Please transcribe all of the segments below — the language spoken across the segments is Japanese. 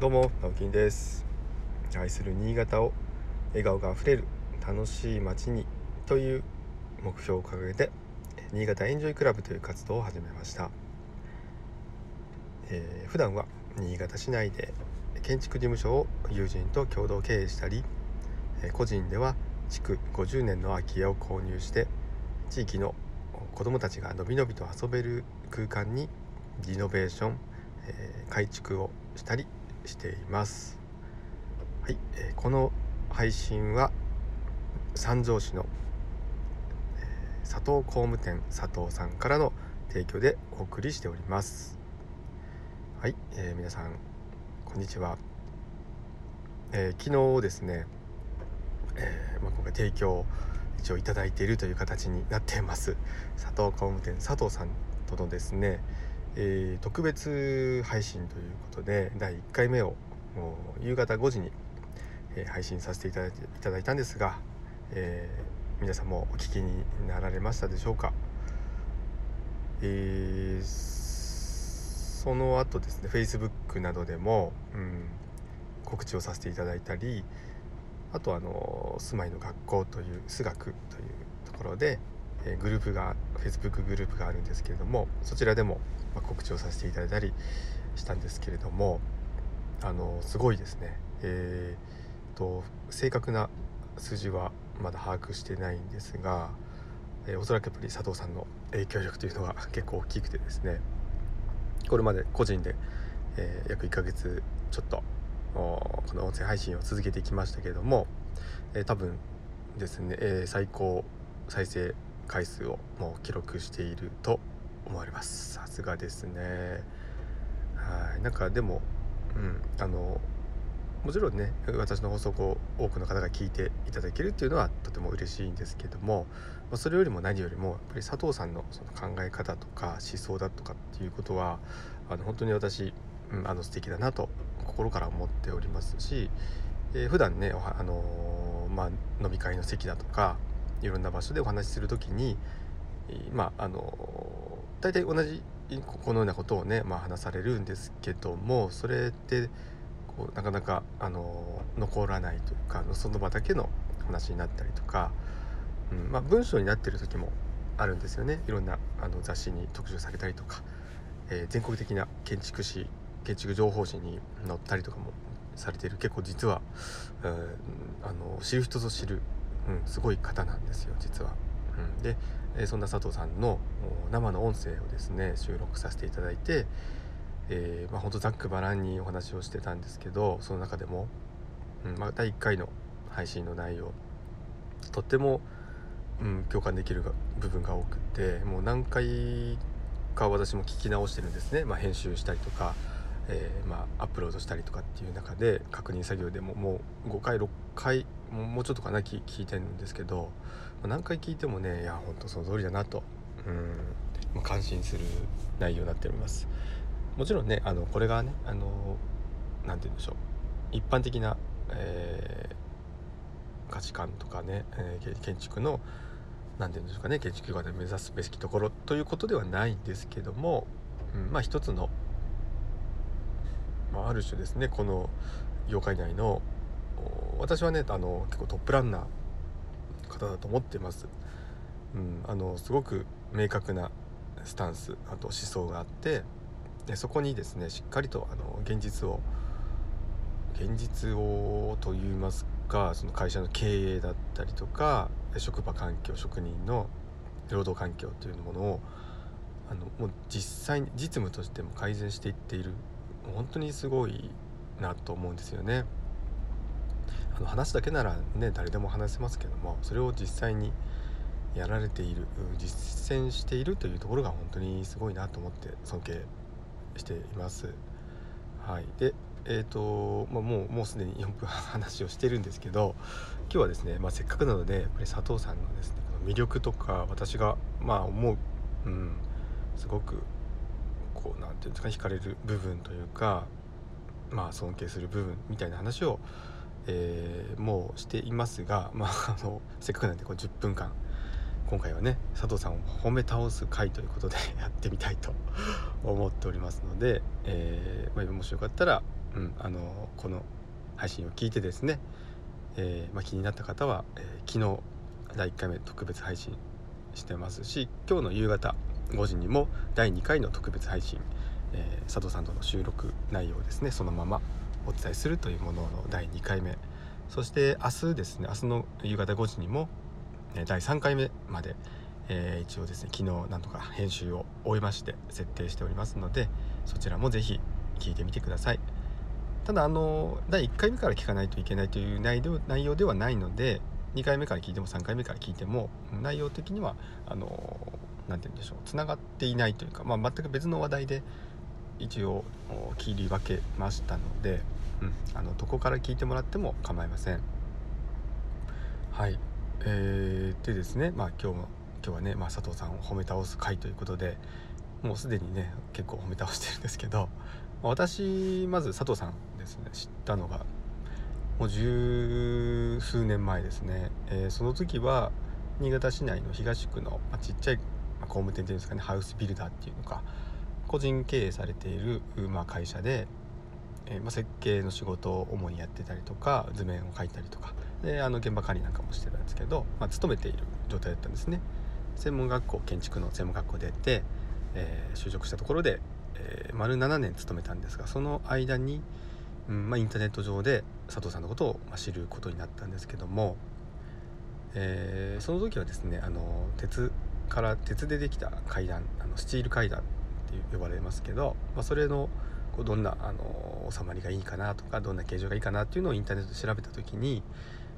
どうも直樹です。愛する新潟を笑顔があふれる楽しい街にという目標を掲げて新潟エンジョイクラブという活動を始めました、えー、普段は新潟市内で建築事務所を友人と共同経営したり個人では築50年の空き家を購入して地域の子どもたちがのびのびと遊べる空間にリノベーション、えー、改築をしたりしています。はい、えー、この配信は三条市の、えー、佐藤工務店佐藤さんからの提供でお送りしております。はい、えー、皆さんこんにちは。えー、昨日ですね、えーまあ、今回提供一応いただいているという形になっています佐藤工務店佐藤さんとのですね、えー、特別配信ということで第1回目を夕方5時に、えー、配信させていただいていただいたんですが、えー、皆さんもお聞きになられましたでしょうか、えその後ですね Facebook などでも、うん、告知をさせていただいたりあとあの住まいの学校という数学というところで、えグループが Facebook グループがあるんですけれどもそちらでも告知をさせていただいたりしたんですけれどもあのすごいですね、えーと、正確な数字はまだ把握してないんですが、えー、おそらくやっぱり佐藤さんの影響力というのが 結構大きくてですねこれまで個人で、えー、約1ヶ月ちょっとこの音声配信を続けてきましたけれども、えー、多分ですね、え、最高再生回数をもう記録していると思われます。さすがですね。はい。なんかでもうんあのもちろんね私の放送を多くの方が聞いていただけるっていうのはとても嬉しいんですけども、ま、それよりも何よりもやっぱり佐藤さんのその考え方とか思想だとかっていうことはあの本当に私、うん、あの素敵だなと心から思っておりますし、えー、普段ねあのー、まあ、飲み会の席だとかいろんな場所でお話しする時にまああの大体同じこのようなことをね、まあ、話されるんですけどもそれってこうなかなかあの残らないというかその場だけの話になったりとか、うんまあ、文章になってる時もあるんですよね。いろんなあの雑誌に特集されたりとか、えー、全国的な建築士建築情報誌に載ったりとかもされている。結構実は、うん、あの知る人ぞ知る、うん、すごい方なんですよ実は。うん、で、そんな佐藤さんの生の音声をですね収録させていただいて、えー、まあ、ほんとざっくばらんにお話をしてたんですけどその中でも、うんまあ、第1回の配信の内容とっても、うん、共感できる部分が多くてもう何回か私も聞き直してるんですね、まあ、編集したりとか、えー、まあ、アップロードしたりとかっていう中で確認作業でももう5回6回もうちょっとかな聞いてるんですけど、何回聞いてもねいやほんとその通りだなと、うん、感心する内容になっております。もちろんねあのこれがねあの何て言うんでしょう。一般的な、えー、価値観とかね、えー、建築の何て言うんでしょうかね建築家で目指すべきところということではないんですけども、うん、まあ一つの、まあ、ある種ですねこの業界内の私はねあの結構トップランナー方だと思ってます。うん、あのすごく明確なスタンスあと思想があってでそこにですねしっかりとあの現実を現実をといいますかその会社の経営だったりとか職場環境職人の労働環境というものをあのもう実際に実務としても改善していっている本当にすごいなと思うんですよね。あの話だけならね誰でも話せますけどもそれを実際にやられている実践しているというところが本当にすごいなと思って尊敬しています。はい、でえーとまあ、もうもうすでに4分話をしてるんですけど今日はですね、まあ、せっかくなのでやっぱり佐藤さんのですね魅力とか私がまあ思う、うん、すごくこう何て言うんですか惹かれる部分というかまあ尊敬する部分みたいな話をえー、もうしていますが、まあ、あのせっかくなんでこう10分間今回はね佐藤さんを褒め倒す回ということで やってみたいと 思っておりますので、えー、まあ、もしよかったら、うん、あのこの配信を聞いてですね、えー、まあ、気になった方は、えー、昨日第1回目特別配信してますし今日の夕方5時にも第2回の特別配信、えー、佐藤さんとの収録内容ですねそのままお伝えするというものの第2回目。そして明日ですね明日の夕方5時にも第3回目まで、えー、一応ですね昨日なんとか編集を終えまして設定しておりますのでそちらも是非聞いてみてください。ただあの第1回目から聞かないといけないという内容ではないので2回目から聞いても3回目から聞いても内容的にはあの何て言うんでしょうつながっていないというか、まあ、全く別の話題で一応切り分けましたので、うん、あのどこから聞いてもらっても構いません。はい。えー、でですね、まあ、今日今日はね、まあ、佐藤さんを褒め倒す回ということでもうすでにね結構褒め倒してるんですけど私まず佐藤さんですね知ったのがもう十数年前ですね、えー、その時は新潟市内の東区の、まあ、ちっちゃい、工務店っていうんですかねハウスビルダーっていうのか個人経営されている、まあ、会社で、えー、まあ、設計の仕事を主にやってたりとか図面を描いたりとか。であの現場管理なんかもしてたんですけど、まあ、勤めている状態だったんですね。専門学校建築の専門学校出て、えー、就職したところで、えー、丸7年勤めたんですがその間に、うんまあ、インターネット上で佐藤さんのことを知ることになったんですけども、え、その時はですねあの鉄から鉄でできた階段あのスチール階段って呼ばれますけど、まあ、それのこうどんなあの収まりがいいかなとかどんな形状がいいかなっていうのをインターネットで調べた時に、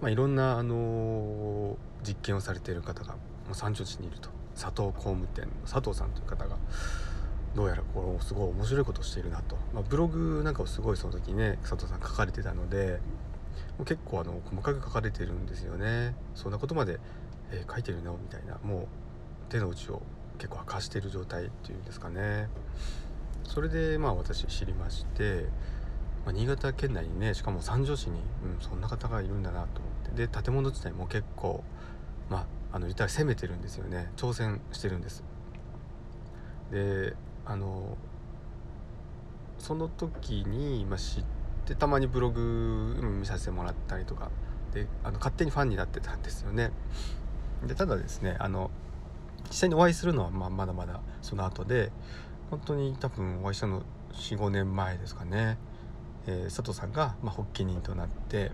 まあ、いろんなあの実験をされている方が三条市にいると。佐藤工務店の佐藤さんという方がどうやらこうすごい面白いことをしているなと、まあ、ブログなんかをすごいその時ね佐藤さん書かれてたので結構あの細かく書かれてるんですよね。そんなことまで、えー、書いてるの？みたいなもう手の内を結構明かしている状態っていうんですかね。それでまあ私知りまして、まあ、新潟県内にねしかも三条市に、うん、そんな方がいるんだなと思って。で建物自体も結構まああの言ったら攻めてるんですよね。挑戦してるんです。であのその時に、まあ、知ってたまにブログ見させてもらったりとか。であの勝手にファンになってたんですよね。でただですねあの実際にお会いするのは、まあ、まだまだその後で本当に多分お会いしたの45年前ですかね、えー、佐藤さんが、まあ、発起人となって、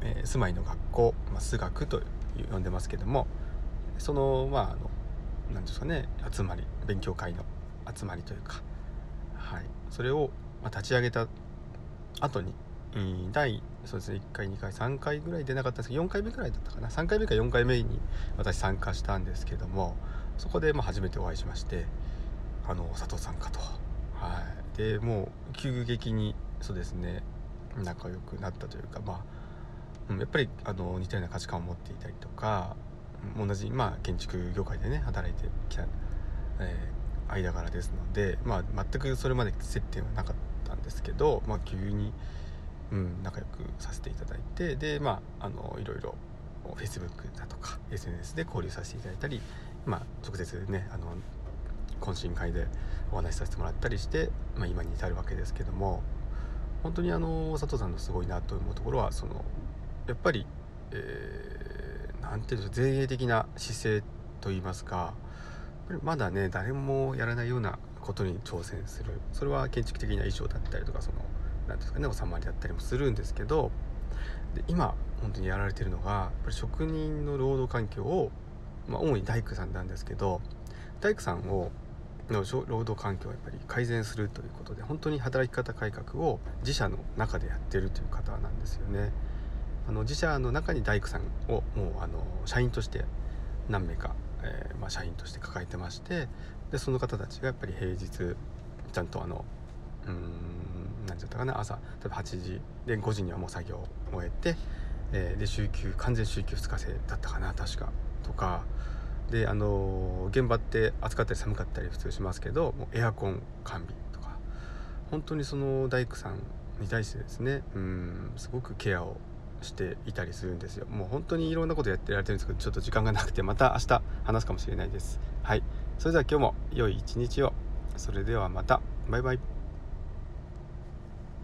えー、住まいの学校、まあ、数学と呼んでますけどもそのまああの何ですかね集まり勉強会の集まりというか、はい、それをまあ立ち上げた後に第そうですね1回2回3回ぐらい出なかったんですけど4回目ぐらいだったかな。3回目か4回目に私参加したんですけどもそこでまあ初めてお会いしましてあの佐藤さんかと。はい、でもう急激にそうですね仲良くなったというかまあやっぱりあの似たような価値観を持っていたりとか同じ、まあ、建築業界でね働いてきた、え間柄ですので、まあ、全くそれまで接点はなかったんですけど、まあ、急に、うん、仲良くさせていただいてで、まあ、あのいろいろ Facebook だとか SNS で交流させていただいたり、まあ、直接ねあの懇親会でお話しさせてもらったりして、まあ、今に至るわけですけども本当にあの佐藤さんのすごいなと思うところはそのやっぱり、えー、なんていうんでしょう前衛的な姿勢といいますかまだね誰もやらないようなことに挑戦する。それは建築的な衣装だったりとかその何ですかね収まりだったりもするんですけどで今本当にやられてるのがやっぱり職人の労働環境を、まあ、主に大工さんなんですけど大工さんをの労働環境をやっぱり改善するということで本当に働き方改革を自社の中でやってるという方なんですよね。あの自社の中に大工さんをもうあの社員として何名かえー、まあ、社員として抱えてましてでその方たちがやっぱり平日ちゃんとあのうん何て言ったかな朝例えば8時で5時にはもう作業を終えて、えー、で週休完全週休2日制だったかな確かとかであの現場って暑かったり寒かったり普通しますけどもうエアコン完備とか。本当にその大工さんに対してですねうんすごくケアをしていたりするんですよ。もう本当にいろんなことやってられてるんですけどちょっと時間がなくてまた明日話すかもしれないです。はい。それでは今日も良い一日を。それではまた。バイバイ。